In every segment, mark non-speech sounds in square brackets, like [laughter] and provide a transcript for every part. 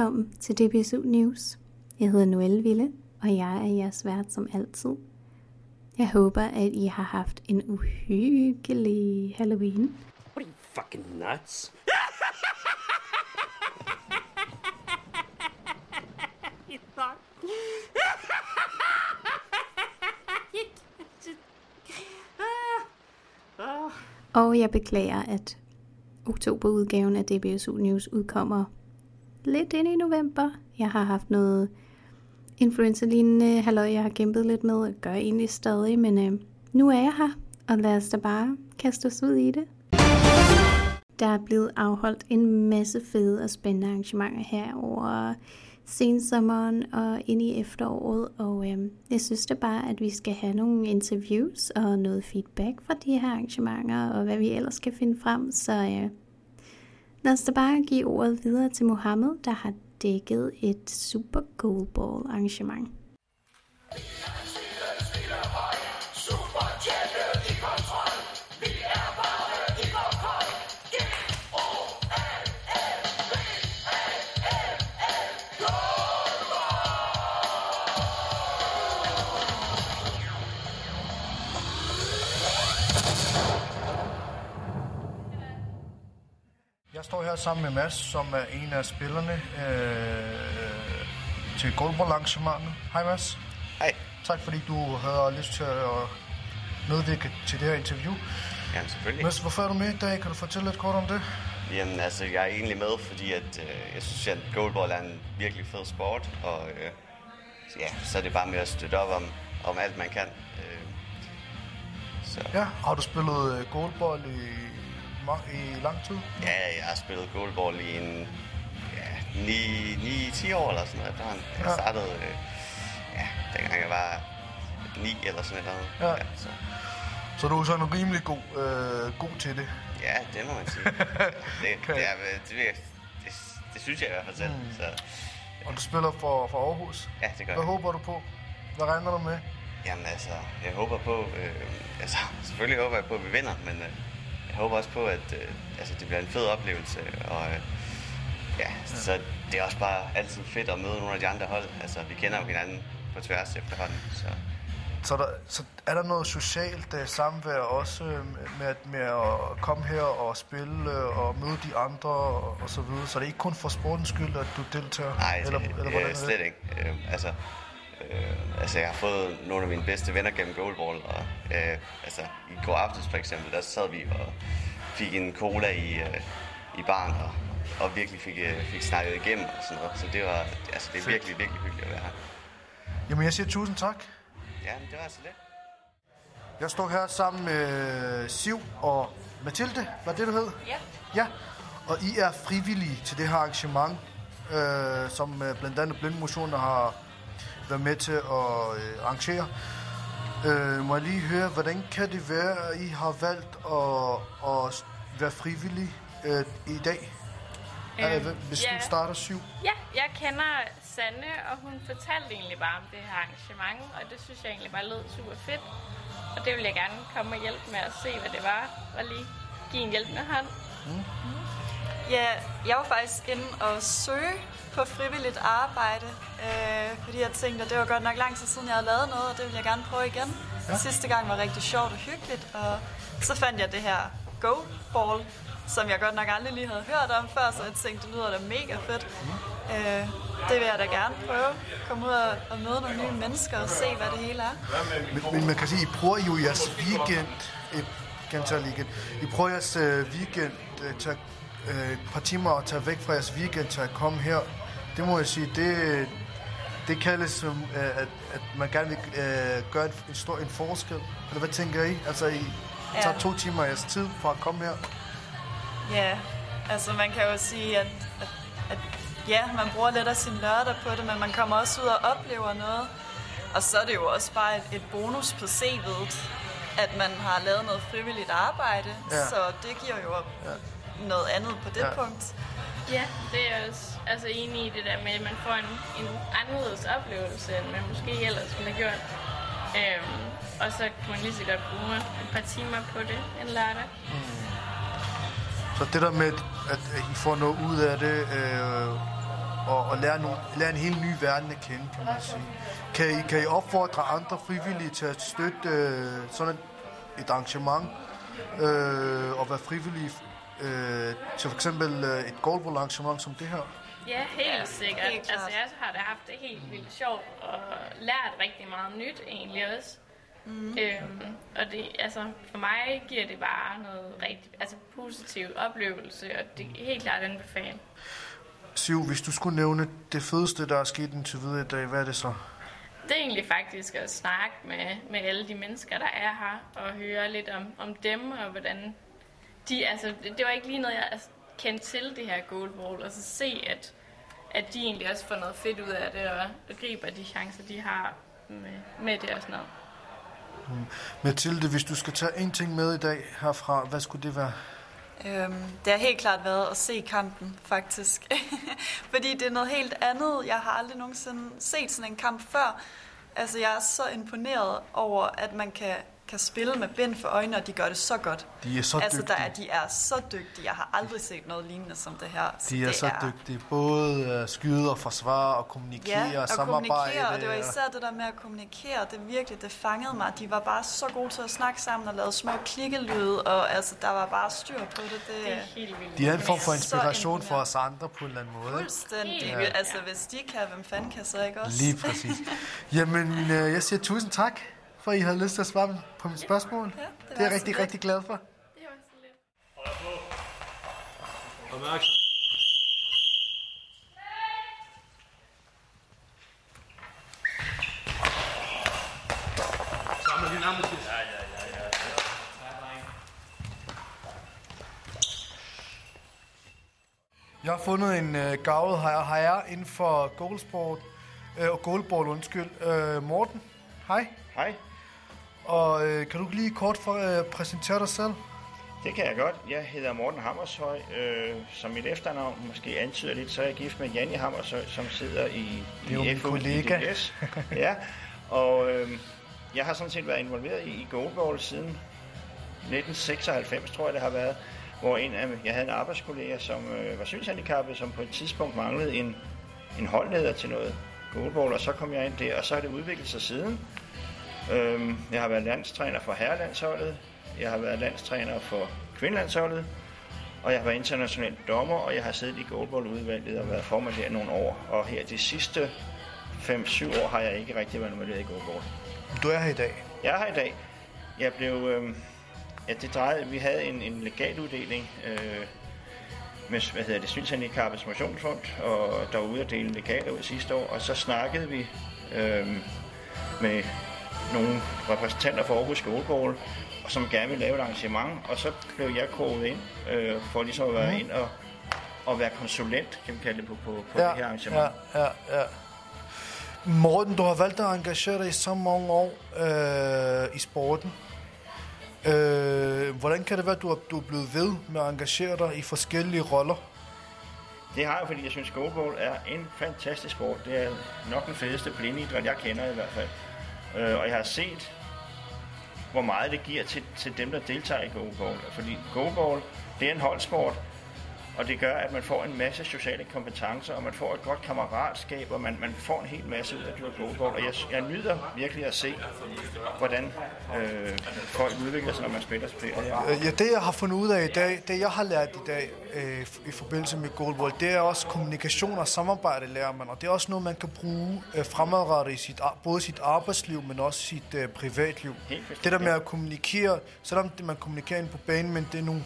Velkommen til DBSU News. Jeg hedder Noelle Ville, og jeg er jeres vært som altid. Jeg håber, at I har haft en uhyggelig Halloween. What are you fucking nuts? [laughs] you thought. [laughs] [laughs] Og jeg beklager, at oktoberudgaven af DBSU News udkommer lidt ind i november. Jeg har haft noget influenza-lignende halløj, jeg har kæmpet lidt med, og gør egentlig stadig, men øh, nu er jeg her, og lad os da bare kaste os ud i det. Der er blevet afholdt en masse fede og spændende arrangementer her over sensommeren og ind i efteråret, og øh, jeg synes da bare, at vi skal have nogle interviews og noget feedback fra de her arrangementer, og hvad vi ellers kan finde frem, så øh, lad os da bare give ordet videre til Mohammed, der har dækket et Super Goal Ball arrangement. Her sammen med Mads, som er en af spillerne øh, til goalballarrangementet. Hej Mads. Hej. Tak fordi du havde lyst til at medvirke til det her interview. Jamen selvfølgelig. Mads, hvorfor er du med i dag? Kan du fortælle lidt kort om det? Jamen altså, jeg er egentlig med, fordi at, øh, jeg synes, at goalball er en virkelig fed sport, og øh, ja, så er det bare med at støtte op om, om alt, man kan. Øh, så Ja. Har du spillet øh, goalball i, i lang tid? ja, jeg har spillet goalball i en ja, 9-10 år eller sådan noget efterhånden. Jeg Ja. startede, øh, ja, dengang jeg var 9 eller sådan noget. Ja. ja så, Så du er sådan rimelig god, øh, god til det. ja det må man sige. [laughs] det, Kan- det, er, det, det, det, det, synes jeg i hvert fald selv. Mm. Så Og du spiller for, for Aarhus. ja, det gør Hvad jeg. håber du på? Hvad regner du med? Jamen altså, jeg håber på, øh, altså selvfølgelig håber jeg på, at vi vinder, men øh, jeg håber også på, at øh, altså, det bliver en fed oplevelse, og øh, ja, så det er også bare altid fedt at møde nogle af de andre hold. Altså, vi kender jo hinanden på tværs efterhånden, så Så, der, så er der noget socialt uh, samvær også øh, med, at- med at komme her og spille øh, og møde de andre og, og så videre. Så det er ikke kun for sportens skyld, at du deltager? nej, eller, det, eller øh, hvordan er det? slet ikke. Øh, altså, øh, altså, jeg har fået nogle af mine bedste venner gennem goalball, og øh, altså, i går aftes for eksempel, der sad vi og fik en cola i, øh, i baren, og, og virkelig fik, øh, fik snakket igennem og sådan noget. Så det var, altså, det er virkelig, virkelig hyggeligt at være her. Jamen, jeg siger tusind tak. Ja, men det var altså lidt. Jeg står her sammen med Siv og Mathilde. Hvad er det, du hed? Ja. Ja, og I er frivillige til det her arrangement, øh, som øh, blandt andet Blindmotion har været med til at øh, arrangere. Øh, må jeg lige høre, hvordan kan det være, at I har valgt at, at være frivillige øh, i dag? Øh, hvis ja. du starter syv. Ja, jeg kender Sanne, og hun fortalte egentlig bare om det her arrangement, og det synes jeg egentlig bare lød super fedt. Og det vil jeg gerne komme og hjælpe med at se, hvad det var, og lige give en hjælpende hånd. Ja, jeg var faktisk inde og søge på frivilligt arbejde, øh, fordi jeg tænkte, at det var godt nok lang tid siden, jeg havde lavet noget, og det vil jeg gerne prøve igen. Ja. Sidste gang var rigtig sjovt og hyggeligt, og så fandt jeg det her Go Ball, som jeg godt nok aldrig lige havde hørt om før, så jeg tænkte, det lyder da mega fedt. Øh, det vil jeg da gerne prøve. Komme ud og, og møde nogle nye mennesker og se, hvad det hele er. Men, men man kan sige, I bruger jo jeres weekend, et, gentager lige igen, I bruger jeres øh, weekend øh, til at, øh, et par timer at tage væk fra jeres weekend til at komme her. Det må jeg sige, det, det kaldes som, øh, at, at man gerne vil øh, gøre en, en, stor, en forskel. Eller hvad tænker I? Altså, I Ja. tager to timer af jeres tid for at komme her. Ja, altså man kan jo sige, at, at, at ja, man bruger lidt af sin lørdag på det, men man kommer også ud og oplever noget. Og så er det jo også bare et, et bonus på CV'et, at man har lavet noget frivilligt arbejde. Ja. Så det giver jo noget andet på det Ja. punkt. Ja, det er også altså, enig i det der med, at man får en, en anderledes oplevelse, end man måske ellers ville have gjort. Øhm, og så kan man lige så godt bruge et par timer på det en lørdag. Så det der med, at, I får noget ud af det, øh, og, og lære, nogle, lære en helt ny verden at kende, kan man sige. Kan I, kan I opfordre andre frivillige til at støtte øh, sådan et, et arrangement, øh, og være frivillige øh, til for eksempel øh, et goalball arrangement som det her? Ja, helt sikkert. helt klart. altså, jeg har da haft det helt vildt sjovt og lært rigtig meget nyt egentlig også. Mm. Øhm, og det, altså, for mig giver det bare noget rigtig altså, positiv oplevelse, og det er helt klart anbefalet. Siv, hvis du skulle nævne det fedeste, der er sket indtil videre i dag, hvad er det så? Det er egentlig faktisk at snakke med, med alle de mennesker, der er her, og høre lidt om, om dem, og hvordan de, altså, det, det var ikke lige noget, jeg altså, kendte til det her goalball, og så se, at, at de egentlig også får noget fedt ud af det, og, og griber de chancer, de har med, med det og sådan noget. Mathilde, hvis du skal tage en ting med i dag herfra, hvad skulle det være? Øhm, det har helt klart været at se kampen, faktisk. [laughs] Fordi det er noget helt andet. Jeg har aldrig nogensinde set sådan en kamp før. Altså, jeg er så imponeret over, at man kan, kan spille med bind for øjnene, og de gør det så godt. De er så altså, dygtige. der er, de er så dygtige. Jeg har aldrig set noget lignende som det her. De er det så dygtige. Både øh, skyde og forsvare og kommunikere Ja, og samarbejde. kommunikere, og det var især det der med at kommunikere, det virkelig, det fangede mig. De var bare så gode til at snakke sammen og lave små klikkelyde, og altså, der var bare styr på det. Det, Det er helt vildt. De er en form for Så inspiration for os andre på en eller anden måde. fuldstændig. Ja. Altså, hvis de kan, hvem fanden kan så ikke også? Lige præcis. [laughs] Jamen, øh, jeg siger tusind tak, for at I havde lyst til at svare på mit spørgsmål. Ja, det det er jeg rigtig, lidt. rigtig glad for. Det var så lidt. Opmærksom. Samle dine arme, Mathias. Ja, ja, ja, ja. Jeg har fundet en øh, gavet herre, herre inden for goalsport, øh, og goalball, undskyld. Øh, Morten, hej. Hej, Og øh, kan du lige kort for, øh, præsentere dig selv? det kan jeg godt. Jeg hedder Morten Hammershøj. Øh, som mit efternavn måske antyder lidt, så er jeg gift med Janne Hammershøj, som sidder i, Det er i FU kollega. IDS. [laughs] ja, og øh, jeg har sådan set været involveret i, i goalball siden 1996, tror jeg det har været, hvor en af, jeg havde en arbejdskollega, som øh, var synshandicappet, som på et tidspunkt manglede en, en holdleder til noget goalball, og så kom jeg ind der, og så har det udviklet sig siden. Øhm, jeg har været landstræner for herrelandsholdet, jeg har været landstræner for kvindelandsholdet, og jeg har været international dommer, og jeg har siddet i goalballudvalget og været formand der nogle år. Og her de sidste 5-7 år har jeg ikke rigtig været involveret i goalball. Du er her i dag. Jeg er her i dag. Jeg blev... Øh, ja, det drejede... Vi havde en, en legatuddeling øh, med, hvad hedder det, Synshandicappets Motionsfond, og der var ude at dele legater ud sidste år, og så snakkede vi øh, med nogle repræsentanter for Aarhus Goalball, som gerne ville lave et arrangement, og så blev jeg koget ind øh, for ligesom at være ind og, og være konsulent, kan vi kalde det, på, på, på det her arrangement. ja, ja, ja. Morten, du har valgt at engagere dig i så mange år øh, i sporten. Øh, hvordan kan det være, at du er, du er blevet ved med at engagere dig i forskellige roller? Det har jeg, fordi jeg synes, goalball er en fantastisk sport. Det er nok den fedeste blindidræt, jeg kender i hvert fald. Øh, og jeg har set, hvor meget det giver til, til dem, der deltager i goalball. Fordi goalball, det er en holdsport, og det gør, at man får en masse sociale kompetencer, og man får et godt kammeratskab, og man, man får en hel masse ud af dyrke goalball. Og jeg, jeg nyder virkelig at se, hvordan øh, folk udvikler sig, når man spiller spil. Ja, det jeg har fundet ud af i dag, det jeg har lært i dag øh, i forbindelse med goalball, det er også kommunikation og samarbejde lærer man, og det er også noget, man kan bruge øh, fremadrettet i sit, både sit arbejdsliv, men også sit øh, privatliv. Det der med at kommunikere, selvom man kommunikerer ind på banen, men det er nogle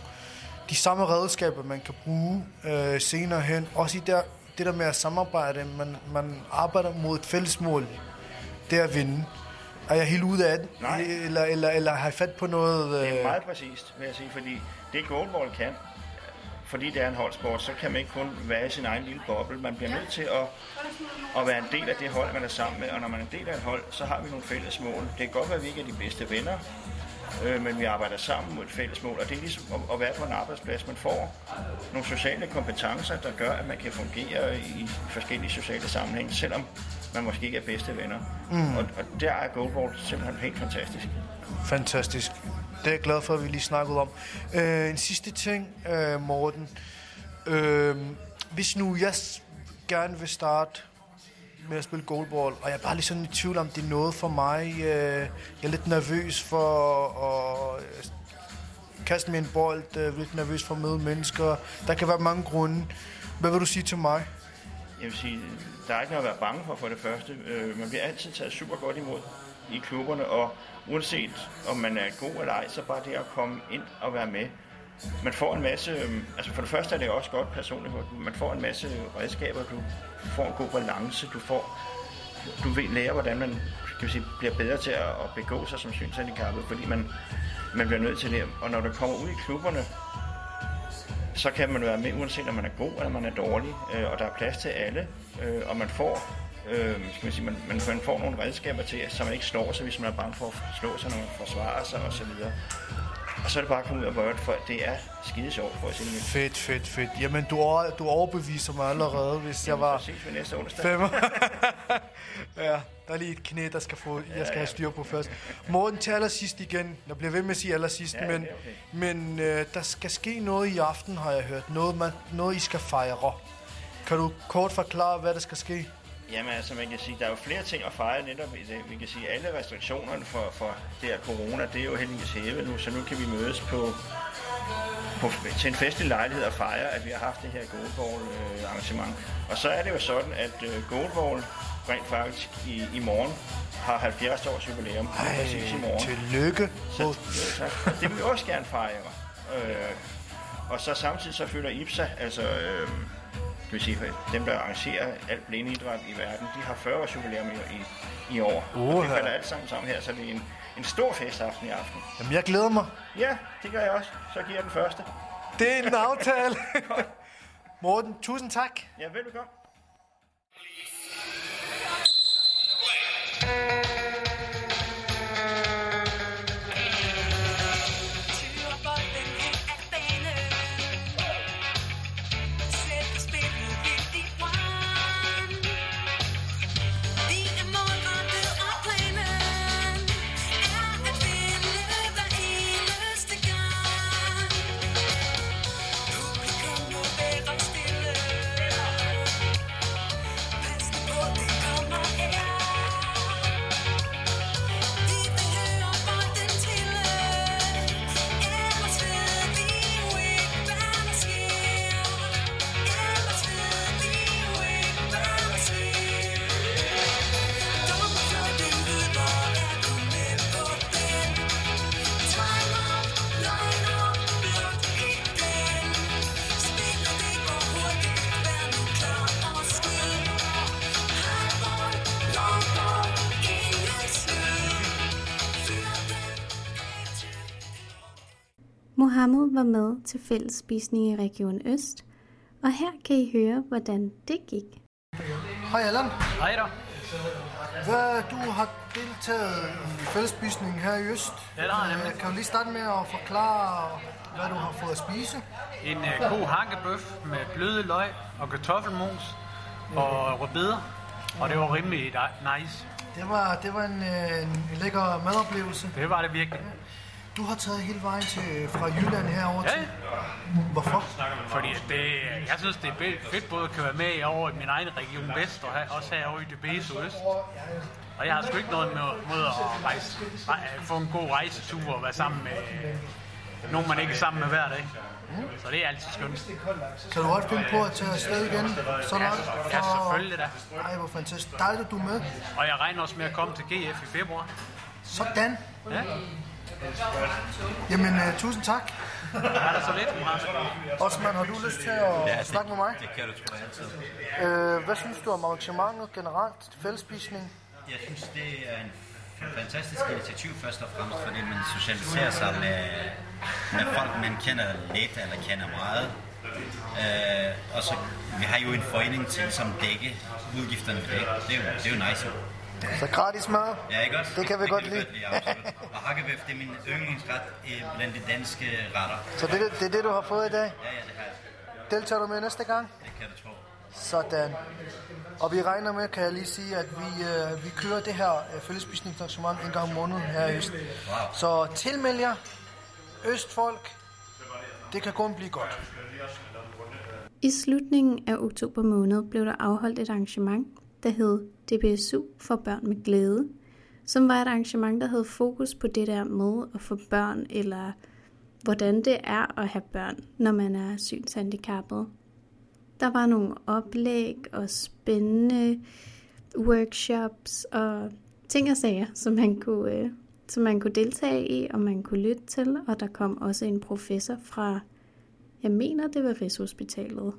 de samme redskaber, man kan bruge øh, senere hen. Også i der, det der med at samarbejde, man, man arbejder mod et fælles mål, det er at vinde. Er jeg helt ude af den? Nej. Eller, eller, eller har jeg fat på noget... Det Øh, er meget præcist, vil jeg sige, fordi det goalball kan, fordi det er en holdsport, så kan man ikke kun være i sin egen lille boble. Man bliver nødt til at, at være en del af det hold, man er sammen med, og når man er en del af et hold, så har vi nogle fælles mål. Det kan godt være, at vi ikke er de bedste venner, øh, men vi arbejder sammen mod et fælles mål, og det er ligesom at, at være på en arbejdsplads. Man får nogle sociale kompetencer, der gør, at man kan fungere i forskellige sociale sammenhænge, selvom man måske ikke er bedste venner. Mm. Og, og der er goalball simpelthen helt fantastisk. Fantastisk. Det er jeg glad for, at vi lige snakkede om. Øh, en sidste ting, øh, Morten. Øh, hvis nu jeg gerne vil starte med at spille goalball, og jeg er bare lige sådan i tvivl om, det er noget for mig. Øh, jeg er lidt nervøs for at øh, kaste med en bold, øh, lidt nervøs for at møde mennesker. Der kan være mange grunde. Hvad vil du sige til mig? Jeg vil sige, der er ikke noget at være bange for for det første. Øh, man bliver altid taget super godt imod i klubberne, og uanset om man er god eller ej, så bare det at komme ind og være med. Man får en masse, øhm, altså for det første er det også godt personligt, man får en masse redskaber, du får en god balance, du får, du ved lærer, hvordan man kan sige, bliver bedre til at, at begå sig som synshandicappet, fordi man, man bliver nødt til det. Og når du kommer ud i klubberne, så kan man være med, uanset om man er god eller man er dårlig, øh, og der er plads til alle, øh, og man får, øh, skal man, sige, man, man, man får nogle redskaber til, så man ikke slår sig, hvis man er bange for at slå sig, når man forsvarer sig osv. Og så er det bare at komme ud og røre for det er skide sjovt for os indimellem. Fedt, fedt, fedt. Jamen, du, over, du overbeviser mig allerede, hvis jeg var ses vi næste onsdag. fem. [laughs] ja, der er lige et knæ, der skal få, jeg skal have styr på først. Morten, til allersidst igen. Jeg bliver ved med at sige allersidst, Ja, men, okay. men øh, der skal ske noget i aften, har jeg hørt. Noget, man, noget I skal fejre. Kan du kort forklare, hvad der skal ske? Jamen altså, man kan sige, der er jo flere ting at fejre netop i det. Vi kan sige, alle restriktionerne for, for det her corona, det er jo heldigvis hævet nu, så nu kan vi mødes på, på, til en festlig lejlighed og fejre, at vi har haft det her goalball arrangement. Og så er det jo sådan, at øh, goalball rent faktisk i, i morgen har 70 års jubilæum. Ej, præcis i morgen. tillykke. Så, jo, tak. Det vil vi også gerne fejre. Øh, og så samtidig så følger IPSA, altså øh, skal vi sige, dem der arrangerer alt blindidræt i verden, de har 40 års jubilæum i, i, i år. Og det falder alt sammen sammen her, så det er en, en stor festaften i aften. Jamen, jeg glæder mig. Ja, det gør jeg også. Så giver jeg den første. Det er en aftale. [laughs] Morten, tusind tak. Ja, velbekomme. Mohammed var med til fællesspisning i Region Øst, og her kan I høre, hvordan det gik. Hej Allan. Hej da. Hvad, du har deltaget i fællesspisningen her i Øst. Ja, har jeg nemlig. Øh, Kan du lige starte med at forklare, hvad du har fået at spise? En uh, god hakkebøf med bløde løg og kartoffelmos og rødbeder. Og det var rimelig nice. Det var, det var en, øh, en lækker madoplevelse. Det var det virkelig. Du har taget hele vejen til, fra Jylland herover Ja, til. Hvorfor? fordi det, jeg synes, det er fedt både at være med over i min egen region Vest og også herovre i det Beso Øst. Og jeg har sgu ikke noget med, mod at rejse, rej- få en god rejsetur og være sammen med nogen, man ikke er sammen med hver dag. Så det er altid skønt. Kan du godt finde på at tage afsted igen? Så langt? Ja, selvfølgelig da. Ej, hvor fantastisk. Dejligt, du er med. Og jeg regner også med at komme til GF i februar. Sådan. Ja, Jamen, uh, tusind tak. er der så lidt? Osman, har du lyst til at ja, snakke med mig? Det kan du tro altid. Uh, hvad synes du om arrangementet generelt? Fællesspisning? Jeg synes, det er en fantastisk initiativ først og fremmest, fordi man socialiserer sig med, med folk, man kender lidt eller kender meget. Uh, og så, vi har jo en forening til som dække udgifterne ved det. Det er jo, det er jo nice. jo. Så gratis mad? Ja, ikke også? Det kan vi godt lide. absolut. Og hakkebøf, det er min yndlingsret øh, blandt de danske retter. Så det, det er det, du har fået i dag? Ja, ja, det har jeg. Deltager du med næste gang? Det kan du tro. Sådan. Og vi regner med, kan jeg lige sige, at vi, øh, vi kører det her øh, fællesspisningsarrangement en gang om måneden her i Øst. Så tilmeld jer, Østfolk. Det kan kun blive godt. I slutningen af oktober måned blev der afholdt et arrangement, der hed DBSU for børn med glæde, som var et arrangement, der havde fokus på det der med at få børn, eller hvordan det er at have børn, når man er synshandicappet. Der var nogle oplæg og spændende workshops og ting og sager, som man kunne, øh, som man kunne deltage i, og man kunne lytte til. Og der kom også en professor fra, jeg mener det var Rigshospitalet,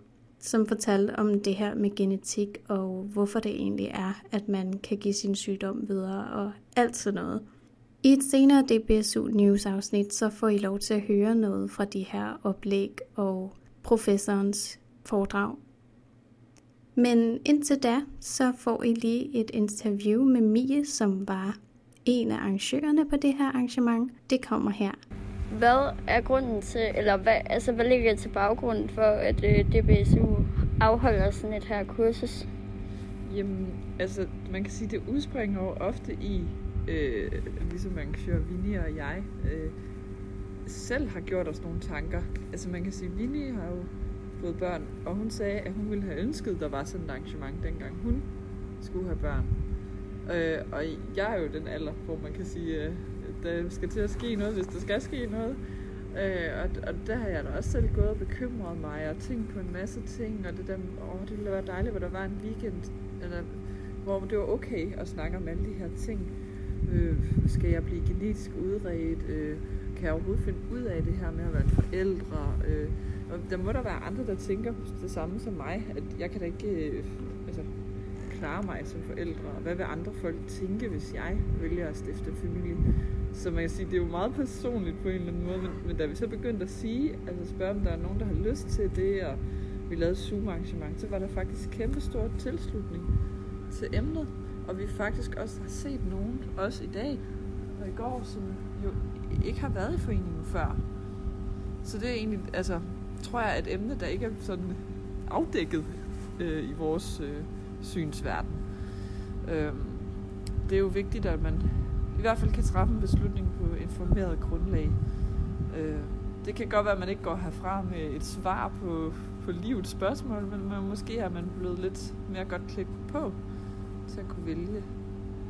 som fortalte om det her med genetik, og hvorfor det egentlig er, at man kan give sin sygdom videre, og alt sådan noget. I et senere DBSU News afsnit, så får I lov til at høre noget fra de her oplæg og professorens foredrag. Men indtil da, så får I lige et interview med Mie, som var en af arrangørerne på det her arrangement. Det kommer her. Hvad er grunden til, eller hvad, altså, hvad ligger til baggrunden for, at øh, DBSU afholder sådan et her kursus? Jamen, altså, man kan sige, det udspringer jo ofte i, øh, ligesom arrangør Vinnie og jeg, øh, selv har gjort os nogle tanker. Altså, man kan sige, Vinnie har jo fået børn, og hun sagde, at hun ville have ønsket, at der var sådan et arrangement, dengang hun skulle have børn. Øh, og jeg er jo den alder, hvor man kan sige, øh, der øh, skal til at ske noget, hvis der skal ske noget. Øh, og, og der har jeg da også selv gået og bekymret mig og tænkt på en masse ting, og det der, åh, det ville være dejligt, hvor der var en weekend, eller, hvor det var okay at snakke om alle de her ting. Øh, skal jeg blive genetisk udredt? Øh, kan jeg overhovedet finde ud af det her med at være en forældre? Øh, og der må der være andre, der tænker det samme som mig, at jeg kan da ikke øh, altså, klare mig som forældre, og hvad vil andre folk tænke, hvis jeg vælger at stifte familie? Så man kan sige, det er jo meget personligt på en eller anden måde, men, men da vi så begyndte at sige, altså spørge, om der er nogen, der har lyst til det, og vi lavede Zoom-arrangement, så var der faktisk kæmpe stor tilslutning til emnet, og vi faktisk også har set nogen, også i dag og i går, som jo ikke har været i foreningen før. Så det er egentlig, altså, tror jeg, et emne, der ikke er sådan afdækket øh, i vores øh, synsverden. Øh, det er jo vigtigt, at man i hvert fald kan træffe en beslutning på informeret grundlag. Øh, det kan godt være, at man ikke går herfra med et svar på, på livets spørgsmål, men man, måske er man blevet lidt mere godt klædt på til at kunne vælge.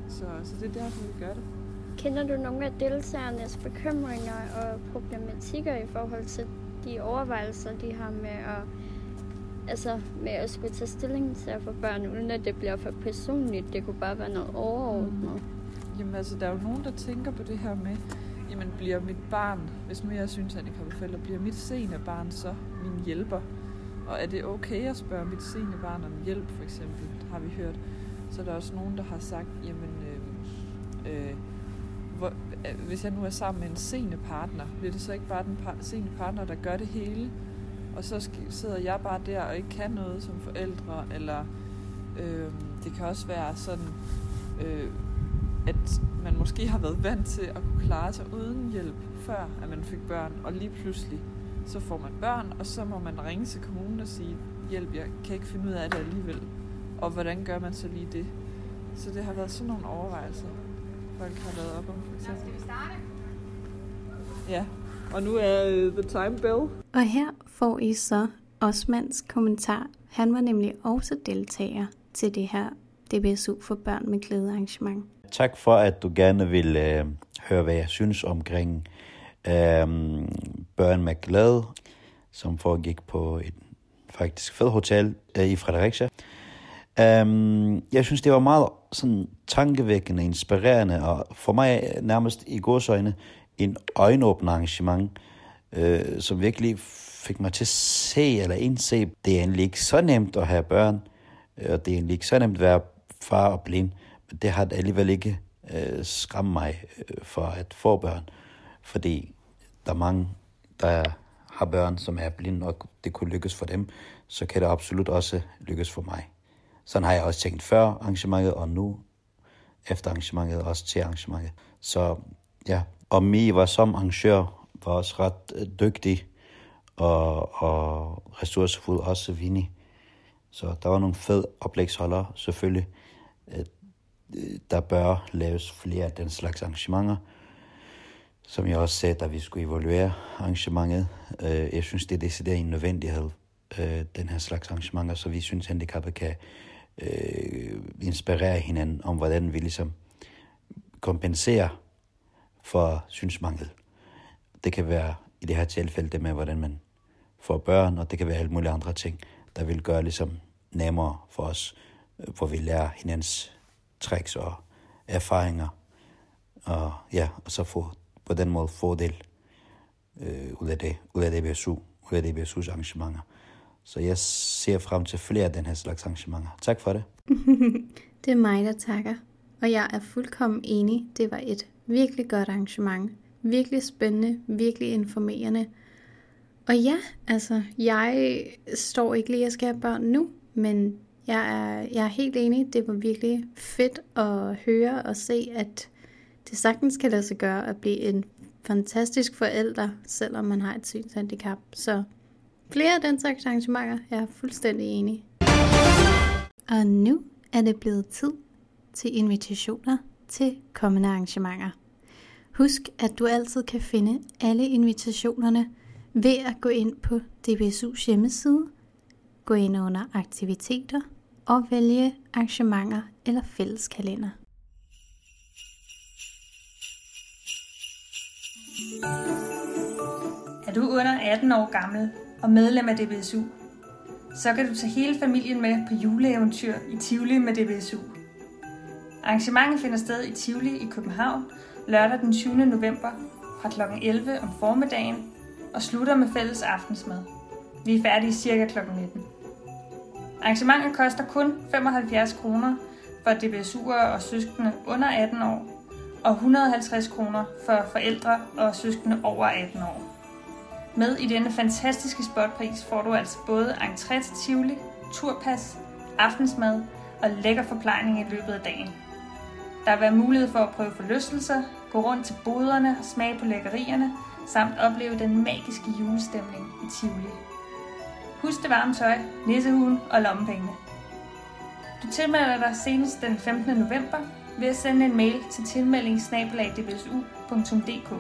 Så, så det er derfor, vi gør det. Kender du nogle af deltagernes bekymringer og problematikker i forhold til de overvejelser, de har med at, altså, med at skulle tage stilling til at få børn, uden at det bliver for personligt? Det kunne bare være noget overordnet. Mm. Jamen altså, der er jo nogen, der tænker på det her med, jamen bliver mit barn, hvis nu jeg synes, at ikke kan forældre, bliver mit sene barn så min hjælper? Og er det okay at spørge mit sene barn om hjælp, for eksempel, har vi hørt. Så er der også nogen, der har sagt, jamen, øh, øh, hvor, øh, hvis jeg nu er sammen med en sene partner, bliver det så ikke bare den par, sene partner, der gør det hele? Og så sidder jeg bare der og ikke kan noget som forældre, eller øh, det kan også være sådan, øh, at man måske har været vant til at kunne klare sig uden hjælp, før at man fik børn, og lige pludselig så får man børn, og så må man ringe til kommunen og sige, hjælp, jeg kan ikke finde ud af det alligevel. Og hvordan gør man så lige det? Så det har været sådan nogle overvejelser, folk har lavet op om, for eksempel. Skal vi starte? Ja, og nu er uh, the time bell. Og her får I så Osmans kommentar. Han var nemlig også deltager til det her DBSU for børn med glæde arrangement. Tak for, at du gerne vil øh, høre, hvad jeg synes omkring øh, børn med glæde, som foregik på et faktisk fed hotel øh, i Fredericia. Um, jeg synes, det var meget sådan tankevækkende, inspirerende, og for mig nærmest i godsøjne en øjenåbende arrangement, øh, som virkelig fik mig til at se eller indse, det er egentlig ikke så nemt at have børn, øh, og det er egentlig ikke så nemt at være far og blind, men det har alligevel ikke øh, skræmt mig øh, for at få børn, fordi der er mange, der har børn, som er blinde, og det kunne lykkes for dem, så kan det absolut også lykkes for mig. Sådan har jeg også tænkt før arrangementet, og nu efter arrangementet, også til arrangementet. Så ja, og Mi var som arrangør, var også ret øh, dygtig og, og ressourcefuld, også Vini. Så der var nogle fede oplægsholdere, selvfølgelig. Øh, der bør laves flere af den slags arrangementer. Som jeg også sagde, da vi skulle evaluere arrangementet. Øh, jeg synes, det er decideret en nødvendighed øh, den her slags arrangementer, så vi synes, handicappet kan øh, inspirere hinanden om, hvordan vi ligesom kompenserer for synsmangel. Det kan være i det her tilfælde det med, hvordan man får børn, og det kan være alle mulige andre ting, der vil gøre ligesom nemmere for os, øh, hvor vi lærer hinandens tricks og erfaringer, og ja, og så få på den måde fordel øh, ud af det, ud af DBSU, ud af DBSU's arrangementer. Så jeg ser frem til flere af den her slags arrangementer. Tak for det. [laughs] det er mig, der takker. Og jeg er fuldkommen enig. Det var et virkelig godt arrangement. Virkelig spændende, virkelig informerende. Og ja, altså, jeg står ikke lige, og jeg skal have børn nu, men jeg er, jeg er helt enig. Det var virkelig fedt at høre og se, at det sagtens kan lade sig gøre at blive en fantastisk forælder, selvom man har et synshandicap. Så flere af den slags arrangementer, jeg er fuldstændig enig. Og nu er det blevet tid til invitationer til kommende arrangementer. Husk, at du altid kan finde alle invitationerne ved at gå ind på DBSU's hjemmeside, gå ind under aktiviteter og vælge arrangementer eller fælleskalender. Er du under 18 år gammel og medlem af DBSU, så kan du tage hele familien med på juleeventyr i Tivoli med DBSU. Arrangementet finder sted i Tivoli i København lørdag den 20. november fra kl. 11 om formiddagen og slutter med fælles aftensmad. Vi er færdige cirka kl. 19. Arrangementet koster kun 75 kroner for DBSU'ere og søskende under 18 år, og 150 kroner for forældre og søskende over 18 år. Med i denne fantastiske spotpris får du altså både entré til Tivoli, turpas, aftensmad og lækker forplejning i løbet af dagen. Der vil være mulighed for at prøve forlystelser, gå rundt til boderne og smage på lækkerierne, samt opleve den magiske julestemning i Tivoli. Husk det varme tøj, nissehuen og lommepengene. Du tilmelder dig senest den 15. november ved at sende en mail til tilmelding.dbsu.dk.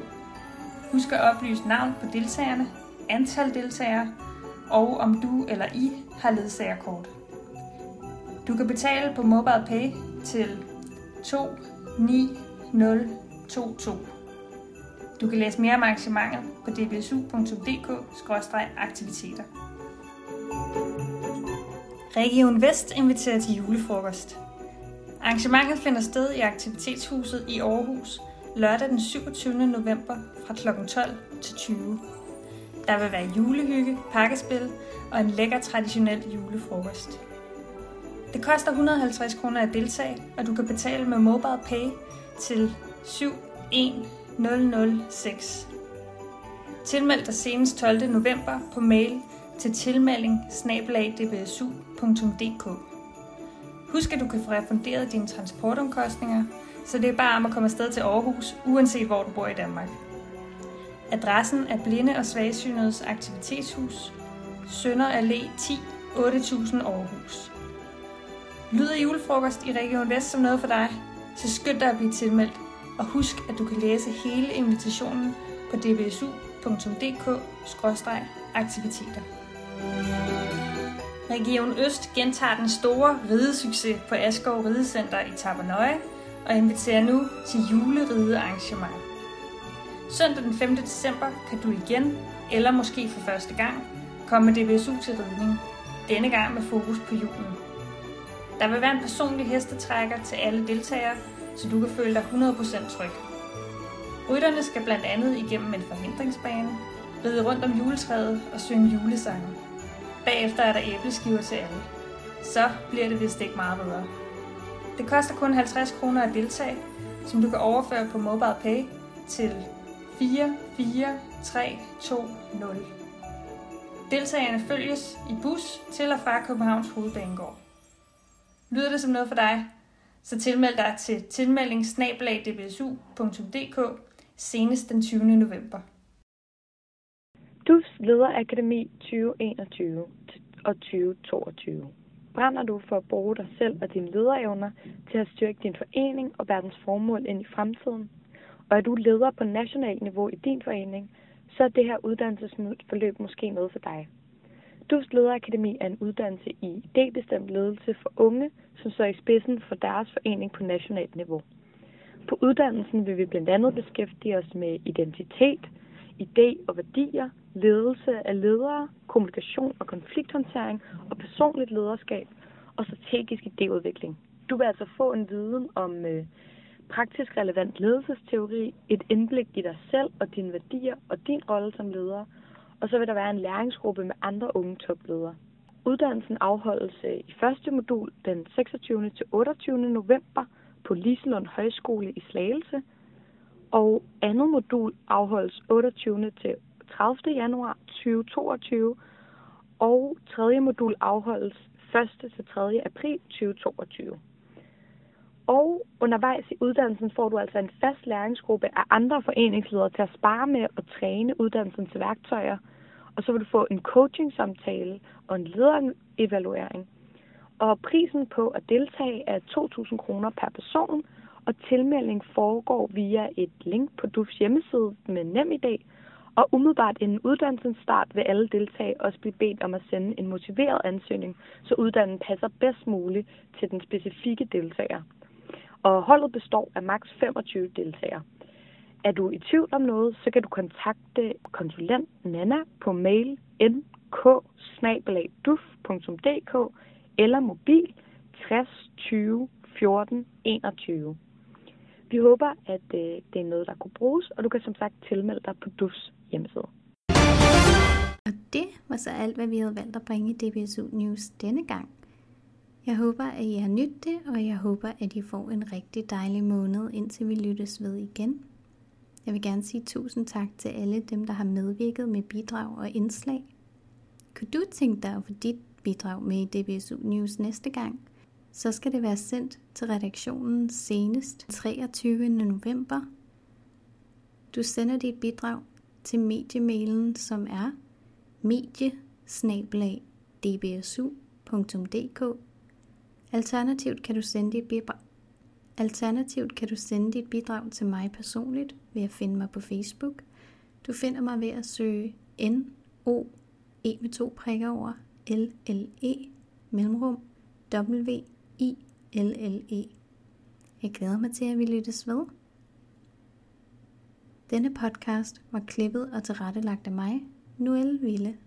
Husk at oplyse navn på deltagerne, antal deltagere og om du eller I har ledsagerkort. Du kan betale på MobilePay til 29022. Du kan læse mere om arrangementet på dbsu.dk-aktiviteter. Region Vest inviterer til julefrokost. Arrangementet finder sted i Aktivitetshuset i Aarhus lørdag den 27. november fra kl. 12 til 20. Der vil være julehygge, pakkespil og en lækker traditionel julefrokost. Det koster 150 kroner at deltage, og du kan betale med mobile pay til 71006. Tilmeld dig senest 12. november på mail til tilmelding Husk, at du kan få refunderet dine transportomkostninger, så det er bare om at komme afsted til Aarhus, uanset hvor du bor i Danmark. Adressen er Blinde og Svagsynedes Aktivitetshus, Sønder Allé 10, 8000 Aarhus. Lyder julefrokost i Region Vest som noget for dig, så skynd dig at blive tilmeldt, og husk, at du kan læse hele invitationen på dbsu.dk-aktiviteter. Region Øst gentager den store ridesucces på Askov Ridecenter i Tabernøje og inviterer nu til juleridearrangement. Søndag den 5. december kan du igen, eller måske for første gang, komme med DBSU til ridning. Denne gang med fokus på julen. Der vil være en personlig hestetrækker til alle deltagere, så du kan føle dig 100% tryg. Rytterne skal blandt andet igennem en forhindringsbane, ride rundt om juletræet og synge julesange. Bagefter er der æbleskiver til alle. Så bliver det vist ikke meget bedre. Det koster kun 50 kroner at deltage, som du kan overføre på MobilePay til 44320. Deltagerne følges i bus til og fra Københavns Hovedbanegård. Lyder det som noget for dig? Så tilmeld dig til tilmelding senest den 20. november. DUFs Lederakademi 2021 og 2022. Brænder du for at bruge dig selv og dine lederevner til at styrke din forening og verdens formål ind i fremtiden? Og er du leder på nationalt niveau i din forening, så er det her uddannelsesforløb måske noget for dig. DUS Lederakademi er en uddannelse i idébestemt ledelse for unge, som står i spidsen for deres forening på nationalt niveau. På uddannelsen vil vi blandt andet beskæftige os med identitet, idé og værdier, ledelse af ledere, kommunikation og konflikthåndtering og personligt lederskab og strategisk idéudvikling. Du vil altså få en viden om øh, praktisk relevant ledelsesteori, et indblik i dig selv og dine værdier og din rolle som leder, og så vil der være en læringsgruppe med andre unge topledere. Uddannelsen afholdes øh, i første modul den 26. til 28. november på Liselund Højskole i Slagelse, og andet modul afholdes 28. til 30. januar 2022, og tredje modul afholdes 1. til 3. april 2022. Og undervejs i uddannelsen får du altså en fast læringsgruppe af andre foreningsledere til at spare med og træne uddannelsens værktøjer. Og så vil du få en coaching-samtale og en lederevaluering. Og prisen på at deltage er 2.000 kroner per person, og tilmelding foregår via et link på DUFs hjemmeside med NemID, og umiddelbart inden uddannelsens start vil alle deltage også blive bedt om at sende en motiveret ansøgning, så uddannelsen passer bedst muligt til den specifikke deltager. Og holdet består af maks 25 deltagere. Er du i tvivl om noget, så kan du kontakte konsulent Nana på mail nk eller mobil 60 20 14 21. Vi håber, at øh, det er noget, der kunne bruges, og du kan som sagt tilmelde dig på DUFs hjemmeside. Og det var så alt, hvad vi havde valgt at bringe i DBSU News denne gang. Jeg håber, at I har nydt det, og jeg håber, at I får en rigtig dejlig måned, indtil vi lyttes ved igen. Jeg vil gerne sige tusind tak til alle dem, der har medvirket med bidrag og indslag. Kunne du tænke dig at få dit bidrag med i DBSU News næste gang, så skal det være sendt til redaktionen senest 23. november. Du sender dit bidrag til mediemailen, som er mediesnabelag.dbsu.dk Alternativt kan du sende dit bidrag Alternativt kan du sende dit bidrag til mig personligt ved at finde mig på Facebook. Du finder mig ved at søge N O E med to prikker over L L E mellemrum W i L L E. Jeg glæder mig til, at vi lyttes ved. Denne podcast var klippet og tilrettelagt af mig, Noelle Ville.